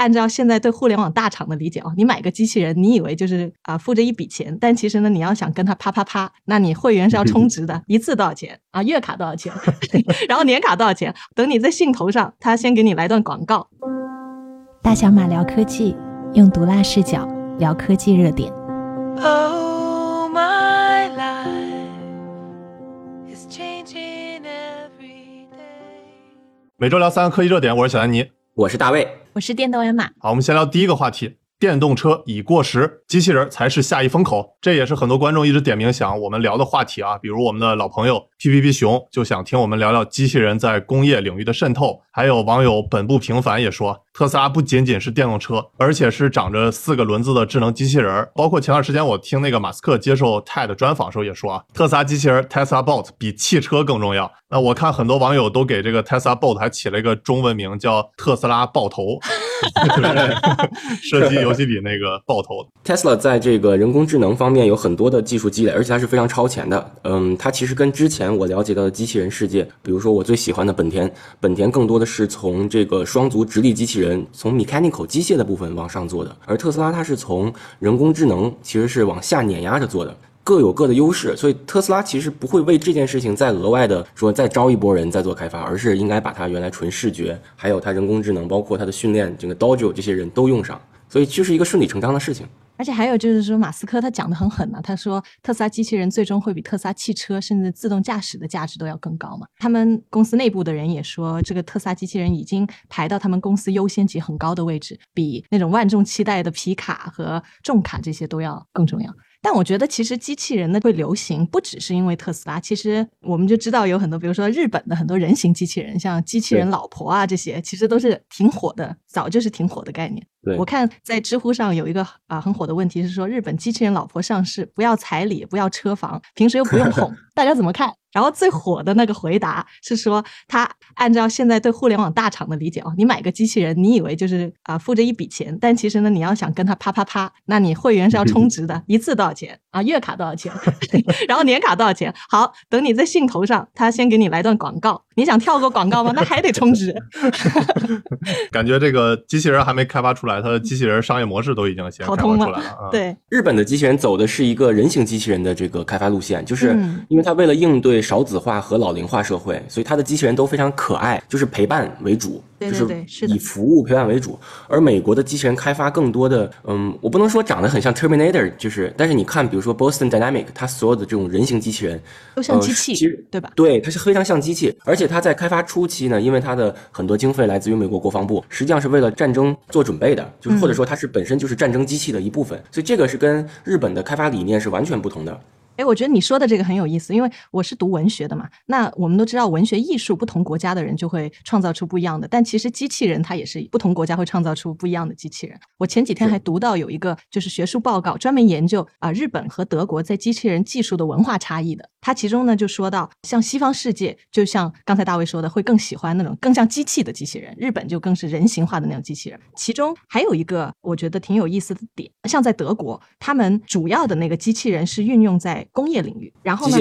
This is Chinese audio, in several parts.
按照现在对互联网大厂的理解哦，你买个机器人，你以为就是啊付着一笔钱，但其实呢，你要想跟他啪啪啪，那你会员是要充值的，一次多少钱啊？月卡多少钱？然后年卡多少钱？等你在兴头上，他先给你来段广告。大小马聊科技，用毒辣视角聊科技热点。Oh, my life is changing every day. 每周聊三个科技热点，我是小安妮，我是大卫，我是电动人马。好，我们先聊第一个话题。电动车已过时，机器人才是下一风口。这也是很多观众一直点名想我们聊的话题啊。比如我们的老朋友 P P P 熊就想听我们聊聊机器人在工业领域的渗透。还有网友本不平凡也说，特斯拉不仅仅是电动车，而且是长着四个轮子的智能机器人。包括前段时间我听那个马斯克接受 TED 专访时候也说啊，特斯拉机器人 Tesla Bot 比汽车更重要。那我看很多网友都给这个 Tesla Bot 还起了一个中文名叫特斯拉爆头，射击游戏里那个爆头。Tesla 在这个人工智能方面有很多的技术积累，而且它是非常超前的。嗯，它其实跟之前我了解到的机器人世界，比如说我最喜欢的本田，本田更多的是从这个双足直立机器人，从 mechanical 机械的部分往上做的，而特斯拉它是从人工智能其实是往下碾压着做的。各有各的优势，所以特斯拉其实不会为这件事情再额外的说再招一波人再做开发，而是应该把它原来纯视觉，还有它人工智能，包括它的训练，整个 Dojo 这些人都用上，所以就是一个顺理成章的事情。而且还有就是说，马斯克他讲的很狠呢，他说特斯拉机器人最终会比特斯拉汽车甚至自动驾驶的价值都要更高嘛。他们公司内部的人也说，这个特斯拉机器人已经排到他们公司优先级很高的位置，比那种万众期待的皮卡和重卡这些都要更重要。但我觉得，其实机器人呢会流行，不只是因为特斯拉。其实我们就知道有很多，比如说日本的很多人形机器人，像机器人老婆啊这些，其实都是挺火的，早就是挺火的概念。我看在知乎上有一个啊很火的问题是说，日本机器人老婆上市，不要彩礼，不要车房，平时又不用哄，大家怎么看？然后最火的那个回答是说，他按照现在对互联网大厂的理解哦，你买个机器人，你以为就是啊付着一笔钱，但其实呢，你要想跟他啪啪啪，那你会员是要充值的，一次多少钱啊？月卡多少钱？然后年卡多少钱？好，等你在兴头上，他先给你来段广告，你想跳过广告吗？那还得充值。感觉这个机器人还没开发出来，它的机器人商业模式都已经先开发出来了。对，日本的机器人走的是一个人形机器人的这个开发路线，就是因为它为了应对少子化和老龄化社会，所以它的机器人都非常可爱，就是陪伴为主，就是以服务陪伴为主。而美国的机器人开发更多的，嗯，我不能说长得很像 Terminator，就是，但是你看，比如说 Boston Dynamic，它所有的这种人形机器人都像机器，其实对吧？对，它是非常像机器，而且它在开发初期呢，因为它的很多经费来自于美国国防部，实际上是为了战争做准备的，就是或者说它是本身就是战争机器的一部分，所以这个是跟日本的开发理念是完全不同的。哎，我觉得你说的这个很有意思，因为我是读文学的嘛。那我们都知道，文学艺术不同国家的人就会创造出不一样的。但其实机器人它也是不同国家会创造出不一样的机器人。我前几天还读到有一个就是学术报告，专门研究啊日本和德国在机器人技术的文化差异的。它其中呢就说到，像西方世界，就像刚才大卫说的，会更喜欢那种更像机器的机器人；日本就更是人形化的那种机器人。其中还有一个我觉得挺有意思的点，像在德国，他们主要的那个机器人是运用在工业领域，然后呢，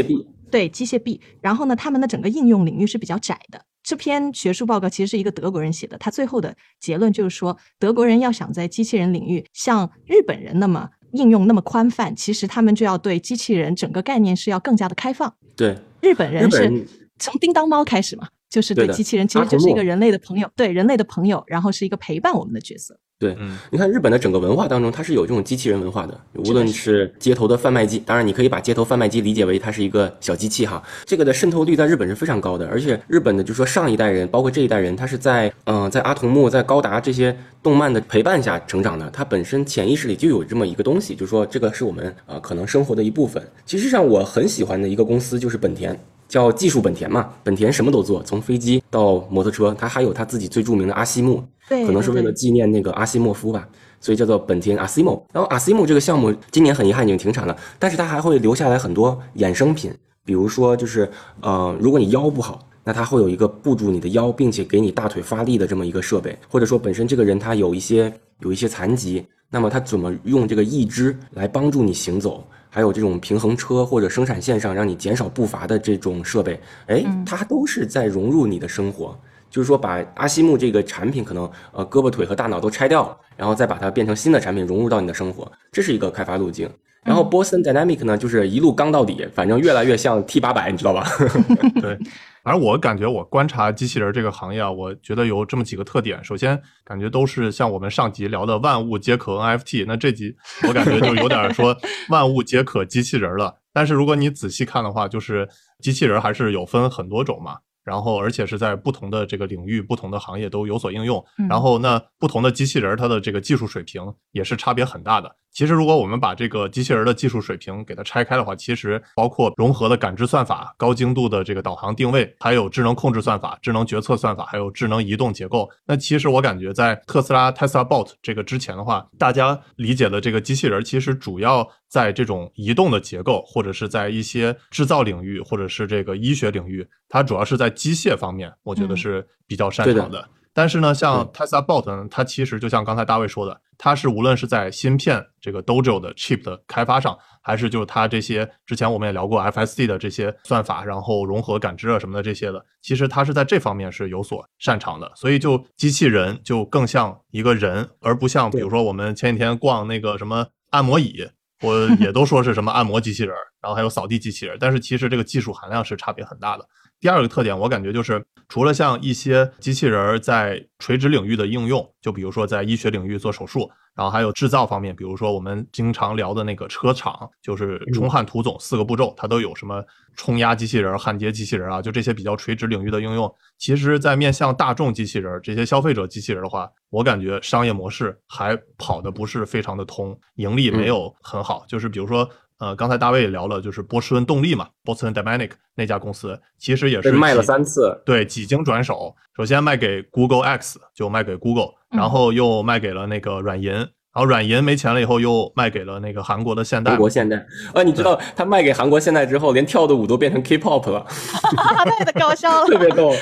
对机械臂，然后呢，他们的整个应用领域是比较窄的。这篇学术报告其实是一个德国人写的，他最后的结论就是说，德国人要想在机器人领域像日本人那么应用那么宽泛，其实他们就要对机器人整个概念是要更加的开放。对，日本人是从叮当猫开始嘛，就是对机器人其实就是一个人类的朋友，对人类的朋友，然后是一个陪伴我们的角色。对，你看日本的整个文化当中，它是有这种机器人文化的。无论是街头的贩卖机，当然你可以把街头贩卖机理解为它是一个小机器哈。这个的渗透率在日本是非常高的，而且日本的就说上一代人，包括这一代人，他是在嗯在阿童木、在高达这些动漫的陪伴下成长的，他本身潜意识里就有这么一个东西，就是说这个是我们啊可能生活的一部分。其实上我很喜欢的一个公司就是本田。叫技术本田嘛，本田什么都做，从飞机到摩托车，它还有它自己最著名的阿西木，可能是为了纪念那个阿西莫夫吧，所以叫做本田阿西莫。然后阿西莫这个项目今年很遗憾已经停产了，但是它还会留下来很多衍生品，比如说就是呃，如果你腰不好，那它会有一个护住你的腰，并且给你大腿发力的这么一个设备，或者说本身这个人他有一些有一些残疾，那么他怎么用这个义肢来帮助你行走？还有这种平衡车或者生产线上让你减少步伐的这种设备，哎，它都是在融入你的生活。就是说把阿西木这个产品可能呃胳膊腿和大脑都拆掉，然后再把它变成新的产品融入到你的生活，这是一个开发路径。然后 Boston Dynamic 呢，就是一路刚到底，反正越来越像 T 八百，你知道吧？对，反正我感觉我观察机器人这个行业啊，我觉得有这么几个特点。首先，感觉都是像我们上集聊的万物皆可 NFT，那这集我感觉就有点说万物皆可机器人了。但是如果你仔细看的话，就是机器人还是有分很多种嘛。然后，而且是在不同的这个领域、不同的行业都有所应用。然后，那不同的机器人，它的这个技术水平也是差别很大的。其实，如果我们把这个机器人的技术水平给它拆开的话，其实包括融合的感知算法、高精度的这个导航定位，还有智能控制算法、智能决策算法，还有智能移动结构。那其实我感觉，在特斯拉 Tesla Bot 这个之前的话，大家理解的这个机器人，其实主要在这种移动的结构，或者是在一些制造领域，或者是这个医学领域，它主要是在机械方面，我觉得是比较擅长的。但是呢，像 Tesla Bot 呢，它其实就像刚才大卫说的，它是无论是在芯片这个 Dojo 的 chip 的开发上，还是就是它这些之前我们也聊过 FSD 的这些算法，然后融合感知啊什么的这些的，其实它是在这方面是有所擅长的。所以就机器人就更像一个人，而不像比如说我们前几天逛那个什么按摩椅，我也都说是什么按摩机器人，然后还有扫地机器人，但是其实这个技术含量是差别很大的。第二个特点，我感觉就是，除了像一些机器人在垂直领域的应用，就比如说在医学领域做手术，然后还有制造方面，比如说我们经常聊的那个车厂，就是冲焊涂总四个步骤，它都有什么冲压机器人、焊接机器人啊，就这些比较垂直领域的应用。其实，在面向大众机器人这些消费者机器人的话，我感觉商业模式还跑的不是非常的通，盈利没有很好。就是比如说。呃，刚才大卫也聊了，就是波士顿动力嘛，Boston Dynamic 那家公司，其实也是卖了三次，对，几经转手，首先卖给 Google X，就卖给 Google，然后又卖给了那个软银，然后软银没钱了以后，又卖给了那个韩国的现代。韩国现代，啊，你知道他卖给韩国现代之后，连跳的舞都变成 K-pop 了，太搞笑了，特别逗。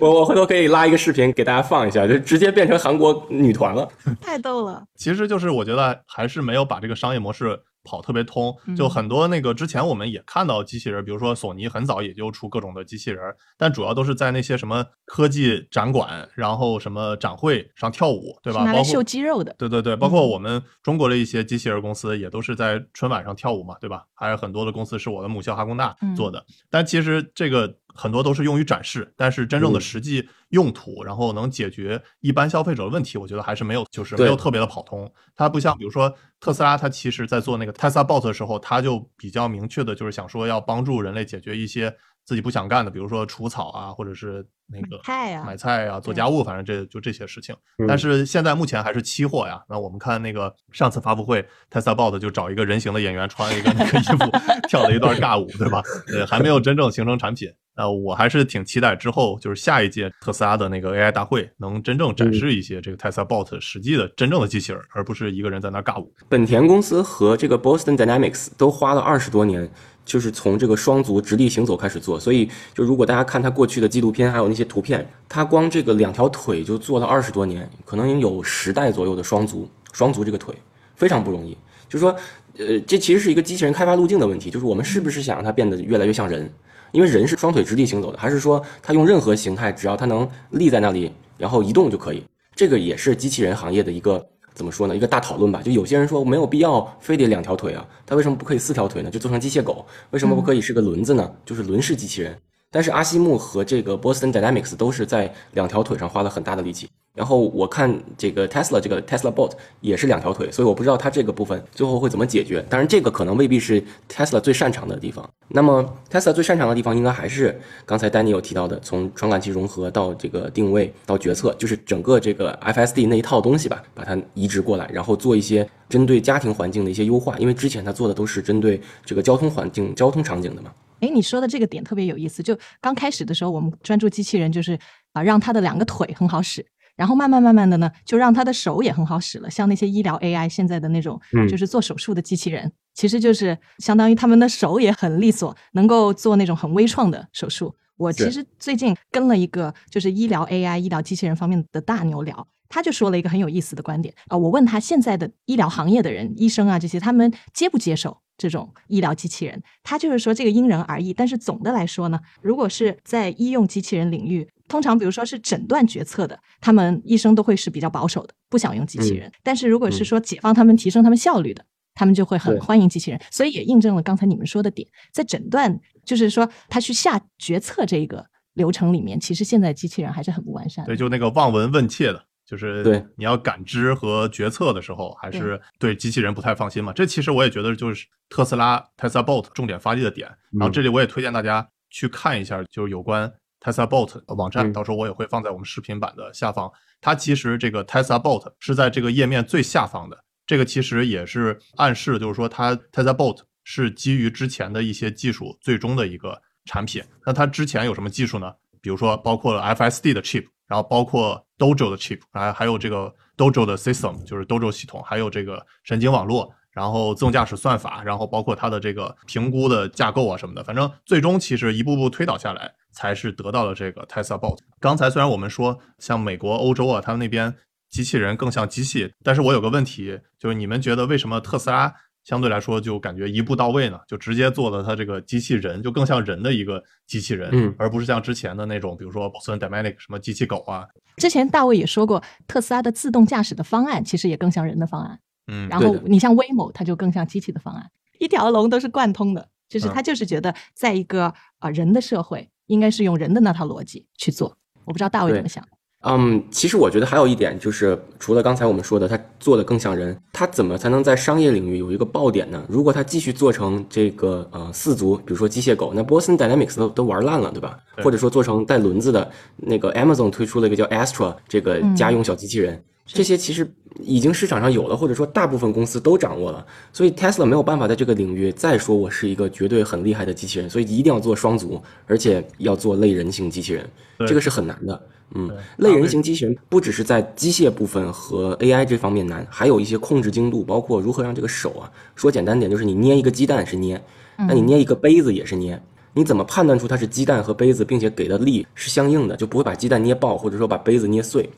我我回头可以拉一个视频给大家放一下，就直接变成韩国女团了，太逗了。其实就是我觉得还是没有把这个商业模式。跑特别通，就很多那个之前我们也看到机器人，比如说索尼很早也就出各种的机器人，但主要都是在那些什么科技展馆，然后什么展会上跳舞，对吧？拿来秀肌肉的。对对对，包括我们中国的一些机器人公司也都是在春晚上跳舞嘛，对吧？还有很多的公司是我的母校哈工大做的，但其实这个。很多都是用于展示，但是真正的实际用途，然后能解决一般消费者的问题，我觉得还是没有，就是没有特别的跑通。它不像比如说特斯拉，它其实在做那个 Tesla Bot 的时候，它就比较明确的就是想说要帮助人类解决一些。自己不想干的，比如说除草啊，或者是那个菜啊、买菜啊、做家务，反正这就这些事情。但是现在目前还是期货呀。那我们看那个上次发布会，Tesla Bot 就找一个人形的演员穿一个那个衣服 跳了一段尬舞，对吧？呃，还没有真正形成产品。呃，我还是挺期待之后就是下一届特斯拉的那个 AI 大会能真正展示一些这个 Tesla Bot 实际的真正的机器人，而不是一个人在那尬舞。本田公司和这个 Boston Dynamics 都花了二十多年。就是从这个双足直立行走开始做，所以就如果大家看他过去的纪录片，还有那些图片，他光这个两条腿就做了二十多年，可能有十代左右的双足，双足这个腿非常不容易。就是说，呃，这其实是一个机器人开发路径的问题，就是我们是不是想让它变得越来越像人？因为人是双腿直立行走的，还是说它用任何形态，只要它能立在那里，然后移动就可以？这个也是机器人行业的一个。怎么说呢？一个大讨论吧。就有些人说没有必要非得两条腿啊，它为什么不可以四条腿呢？就做成机械狗？为什么不可以是个轮子呢？就是轮式机器人。但是阿西木和这个 Boston Dynamics 都是在两条腿上花了很大的力气。然后我看这个 Tesla 这个 Tesla Bot 也是两条腿，所以我不知道它这个部分最后会怎么解决。当然，这个可能未必是 Tesla 最擅长的地方。那么 Tesla 最擅长的地方应该还是刚才 Danny 有提到的，从传感器融合到这个定位到决策，就是整个这个 FSD 那一套东西吧，把它移植过来，然后做一些针对家庭环境的一些优化。因为之前他做的都是针对这个交通环境、交通场景的嘛。哎，你说的这个点特别有意思。就刚开始的时候，我们专注机器人，就是啊，让它的两个腿很好使。然后慢慢慢慢的呢，就让他的手也很好使了。像那些医疗 AI 现在的那种，就是做手术的机器人，其实就是相当于他们的手也很利索，能够做那种很微创的手术。我其实最近跟了一个就是医疗 AI、医疗机器人方面的大牛聊，他就说了一个很有意思的观点啊。我问他现在的医疗行业的人，医生啊这些，他们接不接受这种医疗机器人？他就是说这个因人而异，但是总的来说呢，如果是在医用机器人领域。通常比如说是诊断决策的，他们医生都会是比较保守的，不想用机器人。但是如果是说解放他们、提升他们效率的，他们就会很欢迎机器人。所以也印证了刚才你们说的点，在诊断，就是说他去下决策这个流程里面，其实现在机器人还是很不完善。对，就那个望闻问切的。就是对你要感知和决策的时候，还是对机器人不太放心嘛？这其实我也觉得就是特斯拉 Tesla Bot 重点发力的点。然后这里我也推荐大家去看一下，就是有关 Tesla Bot 网站，到时候我也会放在我们视频版的下方。它其实这个 Tesla Bot 是在这个页面最下方的，这个其实也是暗示，就是说它 Tesla Bot 是基于之前的一些技术最终的一个产品。那它之前有什么技术呢？比如说包括了 FSD 的 chip。然后包括 Dojo 的 chip，还还有这个 Dojo 的 system，就是 Dojo 系统，还有这个神经网络，然后自动驾驶算法，然后包括它的这个评估的架构啊什么的，反正最终其实一步步推导下来，才是得到了这个 Tesla Bot。刚才虽然我们说像美国、欧洲啊，他们那边机器人更像机器，但是我有个问题，就是你们觉得为什么特斯拉？相对来说，就感觉一步到位呢，就直接做了它这个机器人，就更像人的一个机器人，嗯，而不是像之前的那种，比如说 Boston Dynamics 什么机器狗啊。之前大卫也说过，特斯拉的自动驾驶的方案其实也更像人的方案，嗯，然后你像 Waymo，它就更像机器的方案，一条龙都是贯通的，就是他就是觉得在一个啊人的社会，应该是用人的那套逻辑去做。我不知道大卫怎么想。嗯，其实我觉得还有一点就是，除了刚才我们说的，他做的更像人，他怎么才能在商业领域有一个爆点呢？如果他继续做成这个呃四足，比如说机械狗，那 Boston Dynamics 都都玩烂了，对吧？或者说做成带轮子的那个 Amazon 推出了一个叫 Astra 这个家用小机器人，这些其实已经市场上有了，或者说大部分公司都掌握了，所以 Tesla 没有办法在这个领域再说我是一个绝对很厉害的机器人，所以一定要做双足，而且要做类人型机器人，这个是很难的。嗯，类人型机器人不只是在机械部分和 AI 这方面难，还有一些控制精度，包括如何让这个手啊，说简单点就是你捏一个鸡蛋是捏，那你捏一个杯子也是捏，你怎么判断出它是鸡蛋和杯子，并且给的力是相应的，就不会把鸡蛋捏爆，或者说把杯子捏碎？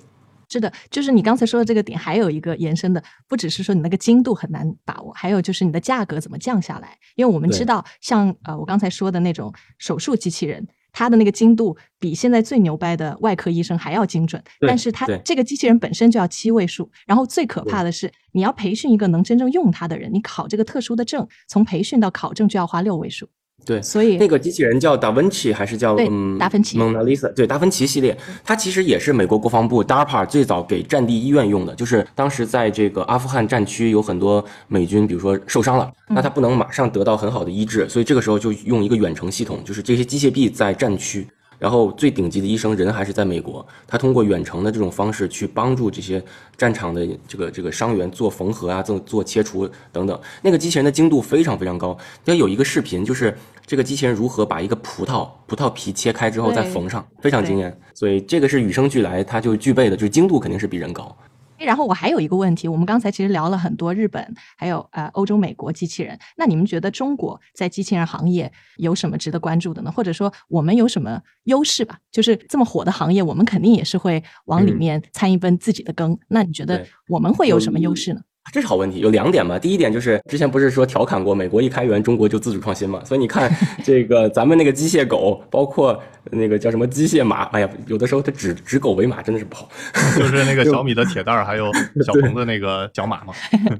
是的，就是你刚才说的这个点，还有一个延伸的，不只是说你那个精度很难把握，还有就是你的价格怎么降下来？因为我们知道，像呃我刚才说的那种手术机器人。它的那个精度比现在最牛掰的外科医生还要精准，但是它这个机器人本身就要七位数，然后最可怕的是你要培训一个能真正用它的人，你考这个特殊的证，从培训到考证就要花六位数。对，所以那个机器人叫达芬奇还是叫嗯达芬奇蒙娜丽莎？对，达芬奇系列，它其实也是美国国防部 DARPA 最早给战地医院用的，就是当时在这个阿富汗战区有很多美军，比如说受伤了，那他不能马上得到很好的医治，所以这个时候就用一个远程系统，就是这些机械臂在战区。然后最顶级的医生人还是在美国，他通过远程的这种方式去帮助这些战场的这个这个伤员做缝合啊，做做切除等等。那个机器人的精度非常非常高。要有一个视频，就是这个机器人如何把一个葡萄葡萄皮切开之后再缝上，非常惊艳。所以这个是与生俱来，它就具备的，就是精度肯定是比人高。然后我还有一个问题，我们刚才其实聊了很多日本，还有呃欧洲、美国机器人。那你们觉得中国在机器人行业有什么值得关注的呢？或者说我们有什么优势吧？就是这么火的行业，我们肯定也是会往里面掺一份自己的羹。那你觉得我们会有什么优势呢？这是好问题，有两点吧。第一点就是之前不是说调侃过，美国一开源，中国就自主创新嘛。所以你看 这个咱们那个机械狗，包括那个叫什么机械马，哎呀，有的时候它指指狗为马，真的是不好。就是那个小米的铁蛋儿，还有 小鹏的那个小马嘛。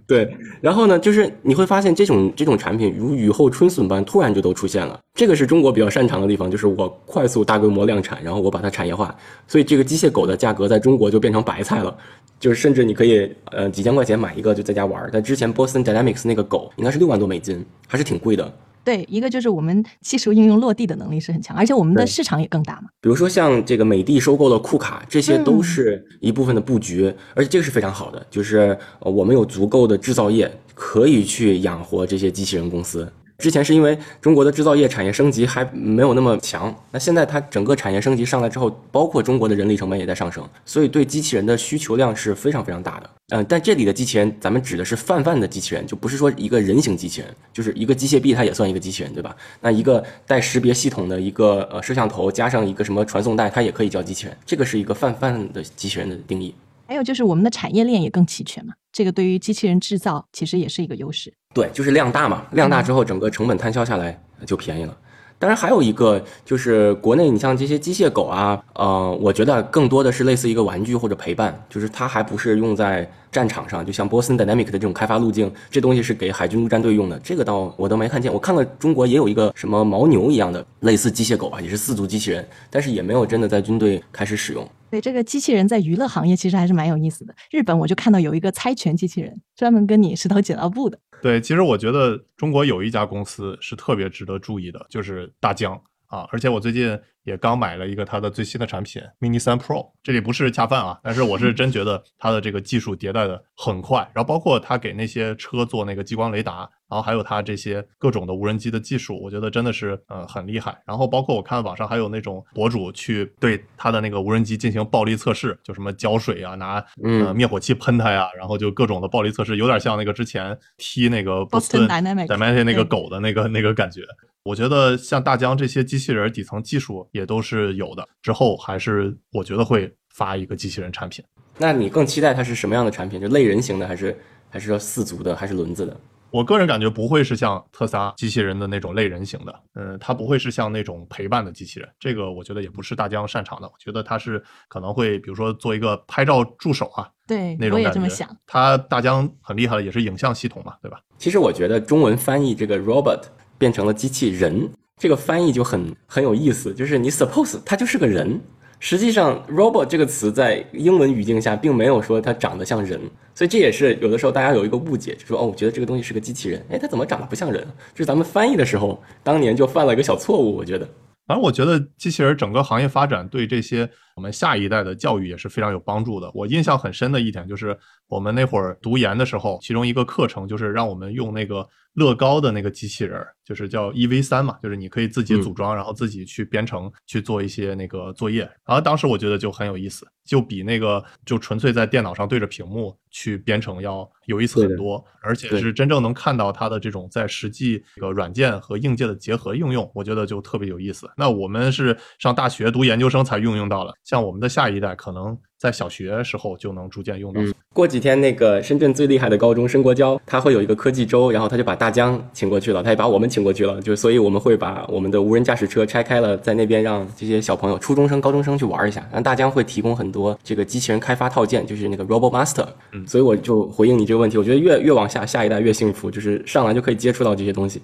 对。然后呢，就是你会发现这种这种产品如雨后春笋般突然就都出现了。这个是中国比较擅长的地方，就是我快速大规模量产，然后我把它产业化。所以这个机械狗的价格在中国就变成白菜了。就是甚至你可以呃几千块钱买一个就在家玩儿，但之前 Boston Dynamics 那个狗应该是六万多美金，还是挺贵的。对，一个就是我们技术应用落地的能力是很强，而且我们的市场也更大嘛。比如说像这个美的收购了库卡，这些都是一部分的布局，而且这个是非常好的，就是我们有足够的制造业可以去养活这些机器人公司。之前是因为中国的制造业产业升级还没有那么强，那现在它整个产业升级上来之后，包括中国的人力成本也在上升，所以对机器人的需求量是非常非常大的。嗯，但这里的机器人，咱们指的是泛泛的机器人，就不是说一个人形机器人，就是一个机械臂，它也算一个机器人，对吧？那一个带识别系统的一个呃摄像头，加上一个什么传送带，它也可以叫机器人。这个是一个泛泛的机器人的定义。还有就是我们的产业链也更齐全嘛，这个对于机器人制造其实也是一个优势。对，就是量大嘛，量大之后整个成本摊销下来就便宜了。当然还有一个就是国内，你像这些机械狗啊，呃，我觉得更多的是类似一个玩具或者陪伴，就是它还不是用在战场上，就像 Boston Dynamic 的这种开发路径，这东西是给海军陆战队用的，这个倒我都没看见。我看了中国也有一个什么牦牛一样的类似机械狗啊，也是四足机器人，但是也没有真的在军队开始使用。对这个机器人在娱乐行业其实还是蛮有意思的。日本我就看到有一个猜拳机器人，专门跟你石头剪刀布的。对，其实我觉得中国有一家公司是特别值得注意的，就是大疆啊。而且我最近也刚买了一个它的最新的产品 Mini 三 Pro，这里不是恰饭啊，但是我是真觉得它的这个技术迭代的很快。然后包括它给那些车做那个激光雷达。然后还有它这些各种的无人机的技术，我觉得真的是呃很厉害。然后包括我看网上还有那种博主去对它的那个无人机进行暴力测试，就什么浇水啊，拿呃灭火器喷它呀，然后就各种的暴力测试，有点像那个之前踢那个波斯顿 Dynamic 那个狗的那个那个感觉。我觉得像大疆这些机器人底层技术也都是有的，之后还是我觉得会发一个机器人产品。那你更期待它是什么样的产品？就类人型的，还是还是说四足的，还是轮子的？我个人感觉不会是像特斯拉机器人的那种类人型的，嗯，它不会是像那种陪伴的机器人，这个我觉得也不是大疆擅长的。我觉得它是可能会，比如说做一个拍照助手啊，对，那种感觉。它大疆很厉害的也是影像系统嘛，对吧？其实我觉得中文翻译这个 robot 变成了机器人，这个翻译就很很有意思，就是你 suppose 它就是个人。实际上，robot 这个词在英文语境下并没有说它长得像人，所以这也是有的时候大家有一个误解，就说哦，我觉得这个东西是个机器人，哎，它怎么长得不像人？就是咱们翻译的时候，当年就犯了一个小错误，我觉得。反正我觉得机器人整个行业发展对这些我们下一代的教育也是非常有帮助的。我印象很深的一点就是，我们那会儿读研的时候，其中一个课程就是让我们用那个乐高的那个机器人，就是叫 EV 三嘛，就是你可以自己组装，然后自己去编程去做一些那个作业。然后当时我觉得就很有意思，就比那个就纯粹在电脑上对着屏幕去编程要。有意思很多，而且是真正能看到它的这种在实际这个软件和硬件的结合应用，我觉得就特别有意思。那我们是上大学读研究生才运用到了，像我们的下一代可能。在小学时候就能逐渐用到。过几天那个深圳最厉害的高中申国交，他会有一个科技周，然后他就把大疆请过去了，他也把我们请过去了，就所以我们会把我们的无人驾驶车拆开了，在那边让这些小朋友、初中生、高中生去玩一下。然后大疆会提供很多这个机器人开发套件，就是那个 Robot Master。嗯，所以我就回应你这个问题，我觉得越越往下，下一代越幸福，就是上来就可以接触到这些东西，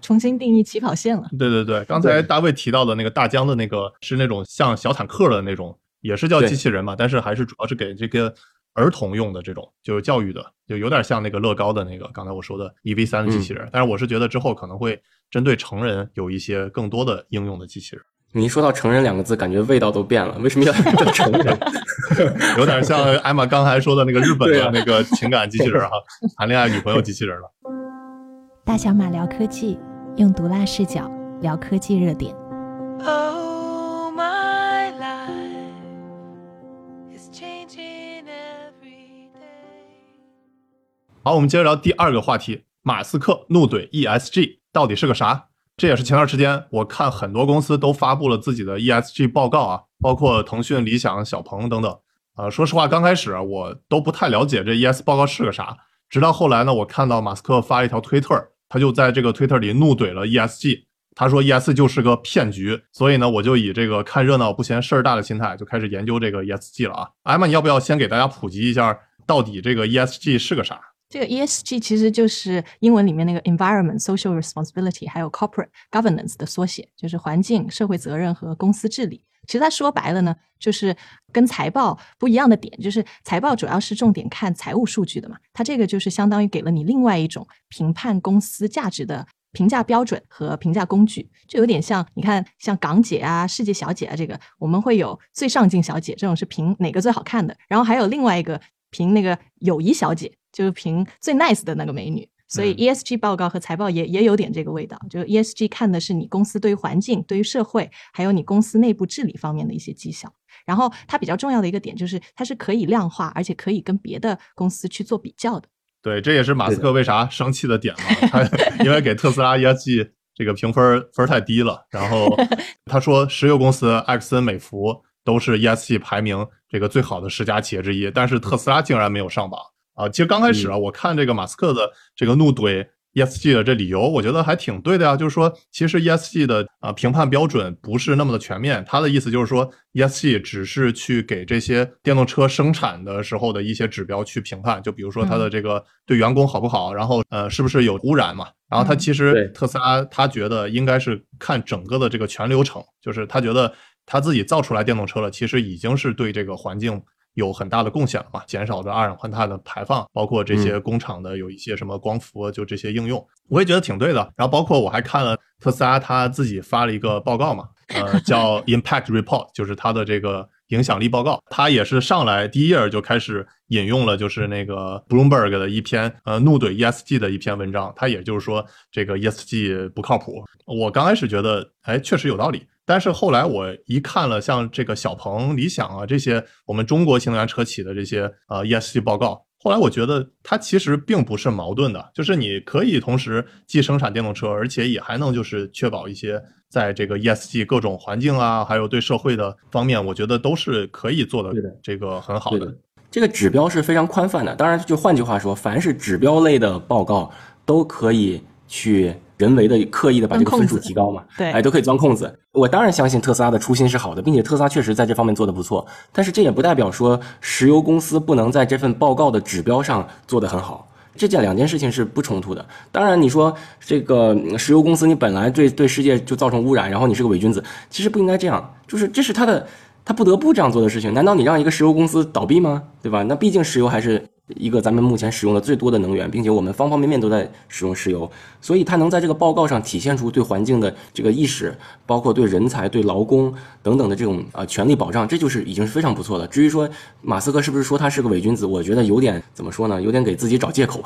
重新定义起跑线了。对对对，刚才大卫提到的那个大疆的那个是那种像小坦克的那种。也是叫机器人嘛，但是还是主要是给这个儿童用的这种，就是教育的，就有点像那个乐高的那个刚才我说的 EV 三的机器人。但是我是觉得之后可能会针对成人有一些更多的应用的机器人。你一说到成人两个字，感觉味道都变了。为什么要 叫成人？有点像艾玛刚才说的那个日本的那个情感机器人哈，谈恋爱女朋友机器人了。大小马聊科技，用毒辣视角聊科技热点。Oh, my life is changing every day. 好，我们接着聊第二个话题。马斯克怒怼 ESG 到底是个啥？这也是前段时间我看很多公司都发布了自己的 ESG 报告啊，包括腾讯、理想、小鹏等等。呃，说实话，刚开始我都不太了解这 ES 报告是个啥，直到后来呢，我看到马斯克发了一条推特，他就在这个推特里怒怼了 ESG，他说 ES 就是个骗局。所以呢，我就以这个看热闹不嫌事儿大的心态，就开始研究这个 ESG 了啊。艾玛，你要不要先给大家普及一下，到底这个 ESG 是个啥？这个 ESG 其实就是英文里面那个 Environment、Social Responsibility 还有 Corporate Governance 的缩写，就是环境、社会责任和公司治理。其实它说白了呢，就是跟财报不一样的点，就是财报主要是重点看财务数据的嘛，它这个就是相当于给了你另外一种评判公司价值的评价标准和评价工具，就有点像你看像港姐啊、世界小姐啊这个，我们会有最上镜小姐这种是评哪个最好看的，然后还有另外一个评那个友谊小姐。就是评最 nice 的那个美女，所以 ESG 报告和财报也也有点这个味道。就 ESG 看的是你公司对于环境、对于社会，还有你公司内部治理方面的一些绩效。然后它比较重要的一个点就是，它是可以量化，而且可以跟别的公司去做比较的。对，这也是马斯克为啥生气的点嘛。他 因为给特斯拉 ESG 这个评分分太低了，然后 他说石油公司埃克森美孚都是 ESG 排名这个最好的十家企业之一，但是特斯拉竟然没有上榜。啊，其实刚开始啊，我看这个马斯克的这个怒怼 ESG 的这理由，我觉得还挺对的呀。就是说，其实 ESG 的啊评判标准不是那么的全面。他的意思就是说，ESG 只是去给这些电动车生产的时候的一些指标去评判，就比如说它的这个对员工好不好，然后呃是不是有污染嘛。然后他其实特斯拉他觉得应该是看整个的这个全流程，就是他觉得他自己造出来电动车了，其实已经是对这个环境。有很大的贡献了嘛，减少的二氧化碳的排放，包括这些工厂的有一些什么光伏，就这些应用，我也觉得挺对的。然后包括我还看了特斯拉他自己发了一个报告嘛，呃，叫 Impact Report，就是他的这个影响力报告。他也是上来第一页就开始引用了，就是那个 Bloomberg 的一篇呃怒怼 ESG 的一篇文章。他也就是说这个 ESG 不靠谱。我刚开始觉得，哎，确实有道理。但是后来我一看了像这个小鹏、理想啊这些我们中国新能源车企的这些呃 ESG 报告，后来我觉得它其实并不是矛盾的，就是你可以同时既生产电动车，而且也还能就是确保一些在这个 ESG 各种环境啊，还有对社会的方面，我觉得都是可以做的这个很好的。这个指标是非常宽泛的，当然就换句话说，凡是指标类的报告都可以去。人为的刻意的把这个分数提高嘛，对，哎，都可以钻空子。我当然相信特斯拉的初心是好的，并且特斯拉确实在这方面做的不错。但是这也不代表说石油公司不能在这份报告的指标上做得很好。这件两件事情是不冲突的。当然，你说这个石油公司你本来对对世界就造成污染，然后你是个伪君子，其实不应该这样。就是这是他的，他不得不这样做的事情。难道你让一个石油公司倒闭吗？对吧？那毕竟石油还是。一个咱们目前使用的最多的能源，并且我们方方面面都在使用石油，所以他能在这个报告上体现出对环境的这个意识，包括对人才、对劳工等等的这种啊权利保障，这就是已经是非常不错的。至于说马斯克是不是说他是个伪君子，我觉得有点怎么说呢？有点给自己找借口。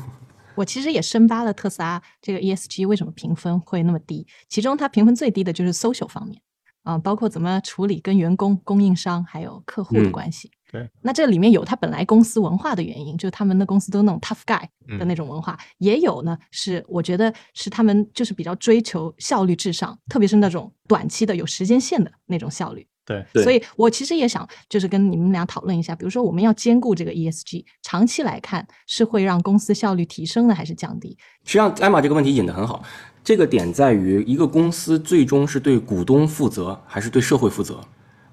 我其实也深扒了特斯拉这个 ESG 为什么评分会那么低，其中它评分最低的就是 social 方面啊，包括怎么处理跟员工、供应商还有客户的关系。对，那这里面有他本来公司文化的原因，就是他们的公司都那种 tough guy 的那种文化，也有呢是我觉得是他们就是比较追求效率至上，特别是那种短期的有时间线的那种效率。对，所以我其实也想就是跟你们俩讨论一下，比如说我们要兼顾这个 ESG，长期来看是会让公司效率提升呢，还是降低？实际上，艾玛这个问题引得很好，这个点在于一个公司最终是对股东负责还是对社会负责。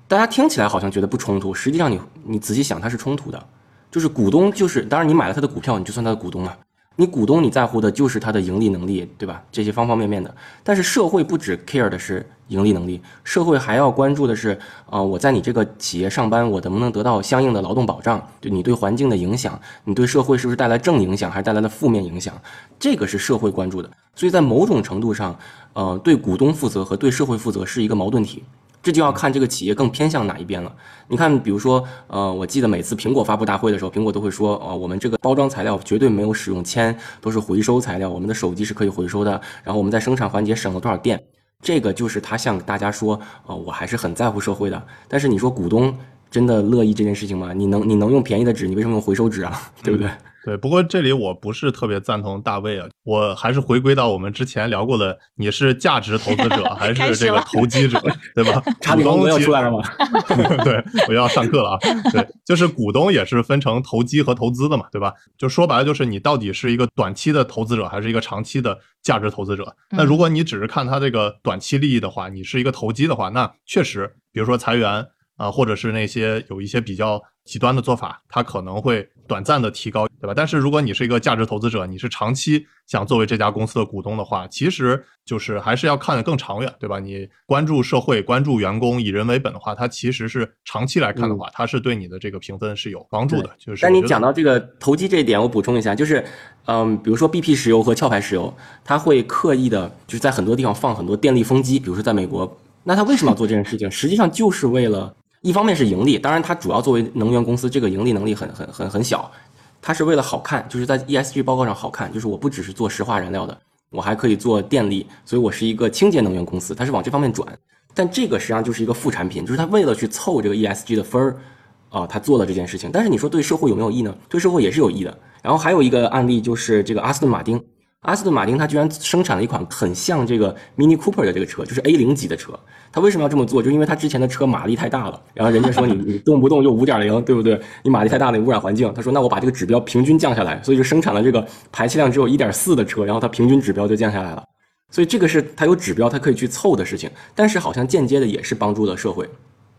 大家听起来好像觉得不冲突，实际上你你仔细想，它是冲突的。就是股东就是，当然你买了他的股票，你就算他的股东了。你股东你在乎的就是他的盈利能力，对吧？这些方方面面的。但是社会不只 care 的是盈利能力，社会还要关注的是，啊，我在你这个企业上班，我能不能得到相应的劳动保障？对你对环境的影响，你对社会是不是带来正影响，还是带来了负面影响？这个是社会关注的。所以在某种程度上，呃，对股东负责和对社会负责是一个矛盾体。这就要看这个企业更偏向哪一边了。你看，比如说，呃，我记得每次苹果发布大会的时候，苹果都会说，呃，我们这个包装材料绝对没有使用铅，都是回收材料，我们的手机是可以回收的。然后我们在生产环节省了多少电，这个就是他向大家说，呃，我还是很在乎社会的。但是你说股东真的乐意这件事情吗？你能你能用便宜的纸，你为什么用回收纸啊？对不对？对，不过这里我不是特别赞同大卫啊，我还是回归到我们之前聊过的，你是价值投资者 还是这个投机者，对吧？股东要出来了吗？对，我要上课了啊。对，就是股东也是分成投机和投资的嘛，对吧？就说白了，就是你到底是一个短期的投资者还是一个长期的价值投资者？那如果你只是看他这个短期利益的话，你是一个投机的话，那确实，比如说裁员啊，或者是那些有一些比较。极端的做法，它可能会短暂的提高，对吧？但是如果你是一个价值投资者，你是长期想作为这家公司的股东的话，其实就是还是要看得更长远，对吧？你关注社会、关注员工、以人为本的话，它其实是长期来看的话，它是对你的这个评分是有帮助的。就是，但你讲到这个投机这一点，我补充一下，就是，嗯，比如说 BP 石油和壳牌石油，它会刻意的就是在很多地方放很多电力风机，比如说在美国，那它为什么要做这件事情？实际上就是为了。一方面是盈利，当然它主要作为能源公司，这个盈利能力很很很很小，它是为了好看，就是在 ESG 报告上好看，就是我不只是做石化燃料的，我还可以做电力，所以我是一个清洁能源公司，它是往这方面转。但这个实际上就是一个副产品，就是它为了去凑这个 ESG 的分儿，啊，他做了这件事情。但是你说对社会有没有益呢？对社会也是有益的。然后还有一个案例就是这个阿斯顿马丁。阿斯顿马丁它居然生产了一款很像这个 Mini Cooper 的这个车，就是 A 零级的车。它为什么要这么做？就因为它之前的车马力太大了，然后人家说你你 动不动就五点零，对不对？你马力太大了，污染环境。他说那我把这个指标平均降下来，所以就生产了这个排气量只有一点四的车，然后它平均指标就降下来了。所以这个是它有指标，它可以去凑的事情，但是好像间接的也是帮助了社会。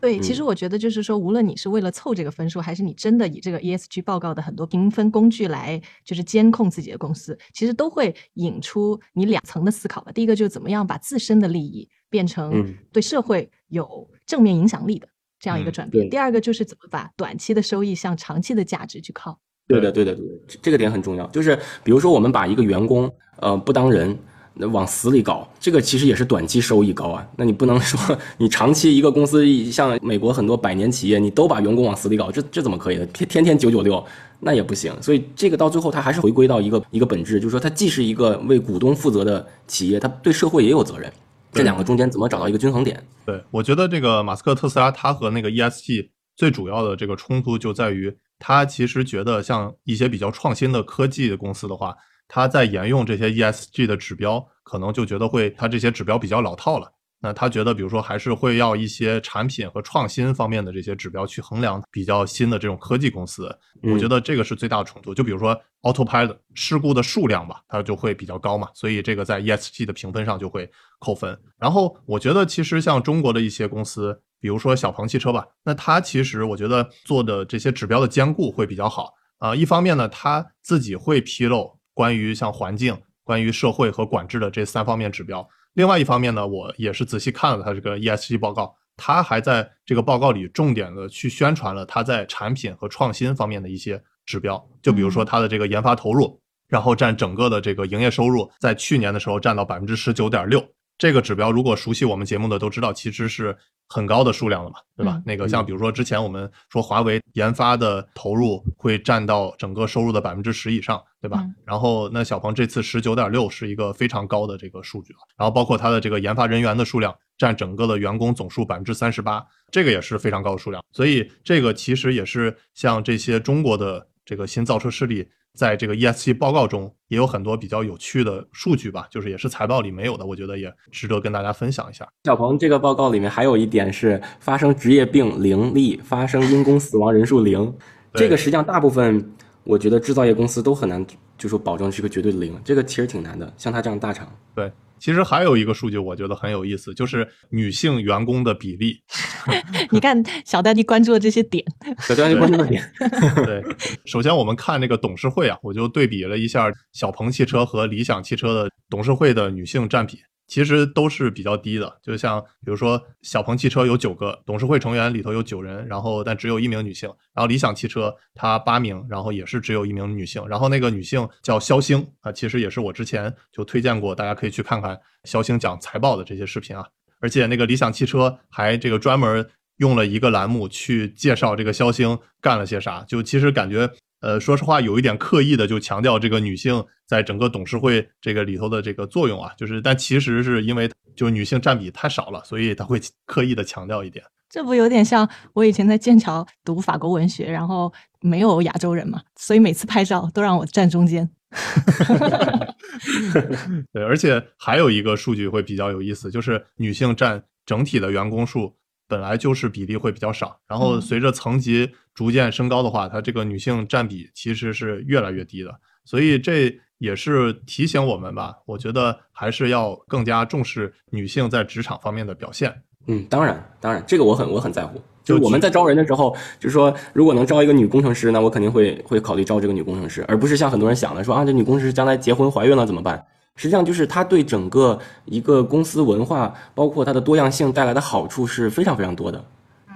对，其实我觉得就是说，无论你是为了凑这个分数，还是你真的以这个 ESG 报告的很多评分工具来就是监控自己的公司，其实都会引出你两层的思考吧。第一个就是怎么样把自身的利益变成对社会有正面影响力的这样一个转变；第二个就是怎么把短期的收益向长期的价值去靠。对的，对的，对的，这个点很重要。就是比如说，我们把一个员工呃不当人。那往死里搞，这个其实也是短期收益高啊。那你不能说你长期一个公司像美国很多百年企业，你都把员工往死里搞，这这怎么可以的？天天天九九六，那也不行。所以这个到最后它还是回归到一个一个本质，就是说它既是一个为股东负责的企业，它对社会也有责任。这两个中间怎么找到一个均衡点？对我觉得这个马斯克特斯拉，它和那个 ESG 最主要的这个冲突就在于，他其实觉得像一些比较创新的科技的公司的话。他在沿用这些 ESG 的指标，可能就觉得会他这些指标比较老套了。那他觉得，比如说还是会要一些产品和创新方面的这些指标去衡量比较新的这种科技公司。我觉得这个是最大的冲突。就比如说 Autopilot 事故的数量吧，它就会比较高嘛，所以这个在 ESG 的评分上就会扣分。然后我觉得，其实像中国的一些公司，比如说小鹏汽车吧，那它其实我觉得做的这些指标的兼顾会比较好啊。一方面呢，它自己会披露。关于像环境、关于社会和管制的这三方面指标。另外一方面呢，我也是仔细看了它这个 ESG 报告，它还在这个报告里重点的去宣传了它在产品和创新方面的一些指标。就比如说它的这个研发投入，然后占整个的这个营业收入，在去年的时候占到百分之十九点六。这个指标，如果熟悉我们节目的都知道，其实是很高的数量了嘛，对吧？那个像比如说之前我们说华为研发的投入会占到整个收入的百分之十以上，对吧？然后那小鹏这次十九点六是一个非常高的这个数据了。然后包括它的这个研发人员的数量占整个的员工总数百分之三十八，这个也是非常高的数量。所以这个其实也是像这些中国的这个新造车势力。在这个 ESG 报告中也有很多比较有趣的数据吧，就是也是财报里没有的，我觉得也值得跟大家分享一下。小鹏这个报告里面还有一点是发生职业病零例，发生因公死亡人数零，这个实际上大部分我觉得制造业公司都很难就说保证是个绝对的零，这个其实挺难的。像他这样大厂，对。其实还有一个数据，我觉得很有意思，就是女性员工的比例。你看小丹你关注的这些点，小丹你关注的点。对，首先我们看这个董事会啊，我就对比了一下小鹏汽车和理想汽车的董事会的女性占比。其实都是比较低的，就像比如说小鹏汽车有九个董事会成员里头有九人，然后但只有一名女性，然后理想汽车它八名，然后也是只有一名女性，然后那个女性叫肖星啊，其实也是我之前就推荐过，大家可以去看看肖星讲财报的这些视频啊，而且那个理想汽车还这个专门用了一个栏目去介绍这个肖星干了些啥，就其实感觉。呃，说实话，有一点刻意的就强调这个女性在整个董事会这个里头的这个作用啊，就是，但其实是因为就女性占比太少了，所以他会刻意的强调一点。这不有点像我以前在剑桥读法国文学，然后没有亚洲人嘛，所以每次拍照都让我站中间。对，而且还有一个数据会比较有意思，就是女性占整体的员工数。本来就是比例会比较少，然后随着层级逐渐升高的话，它这个女性占比其实是越来越低的，所以这也是提醒我们吧。我觉得还是要更加重视女性在职场方面的表现。嗯，当然，当然，这个我很我很在乎。就是我们在招人的时候，就是说，如果能招一个女工程师，那我肯定会会考虑招这个女工程师，而不是像很多人想的说啊，这女工程师将来结婚怀孕了怎么办？实际上就是它对整个一个公司文化，包括它的多样性带来的好处是非常非常多的。